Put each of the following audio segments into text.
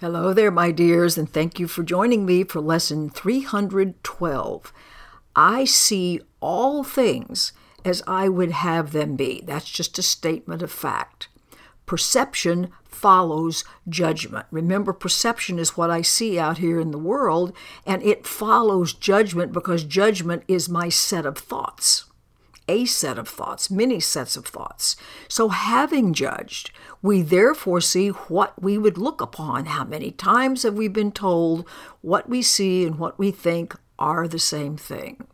Hello there, my dears, and thank you for joining me for lesson 312. I see all things as I would have them be. That's just a statement of fact. Perception follows judgment. Remember, perception is what I see out here in the world, and it follows judgment because judgment is my set of thoughts a set of thoughts, many sets of thoughts. So, having judged, we therefore see what we would look upon. How many times have we been told what we see and what we think are the same thing?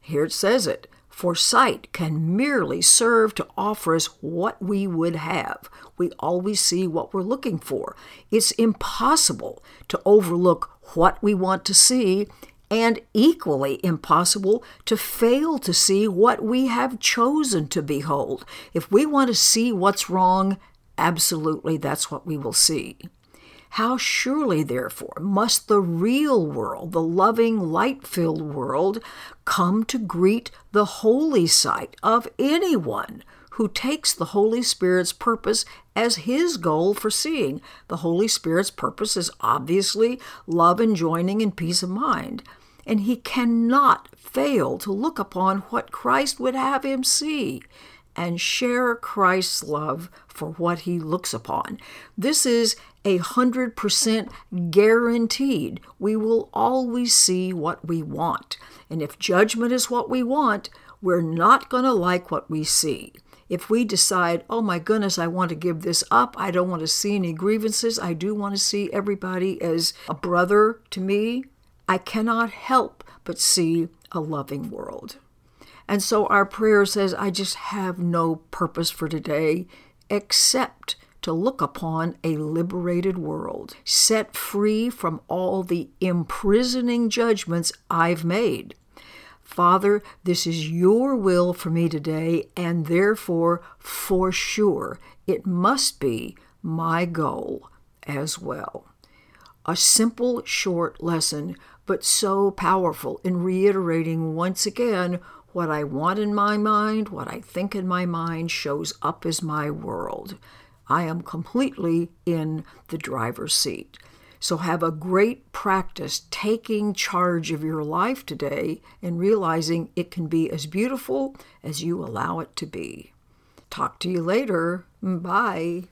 Here it says it for sight can merely serve to offer us what we would have. We always see what we're looking for. It's impossible to overlook what we want to see and equally impossible to fail to see what we have chosen to behold. If we want to see what's wrong, absolutely that's what we will see. How surely, therefore, must the real world, the loving, light filled world, come to greet the holy sight of anyone who takes the Holy Spirit's purpose as his goal for seeing. The Holy Spirit's purpose is obviously love and joining and peace of mind. And he cannot fail to look upon what Christ would have him see and share Christ's love for what he looks upon. This is a hundred percent guaranteed. We will always see what we want. And if judgment is what we want, we're not going to like what we see if we decide, oh my goodness, I want to give this up, I don't want to see any grievances, I do want to see everybody as a brother to me, I cannot help but see a loving world. And so our prayer says, I just have no purpose for today except to look upon a liberated world, set free from all the imprisoning judgments I've made. Father, this is your will for me today, and therefore, for sure, it must be my goal as well. A simple, short lesson, but so powerful in reiterating once again what I want in my mind, what I think in my mind shows up as my world. I am completely in the driver's seat. So have a great practice taking charge of your life today and realizing it can be as beautiful as you allow it to be. Talk to you later. Bye.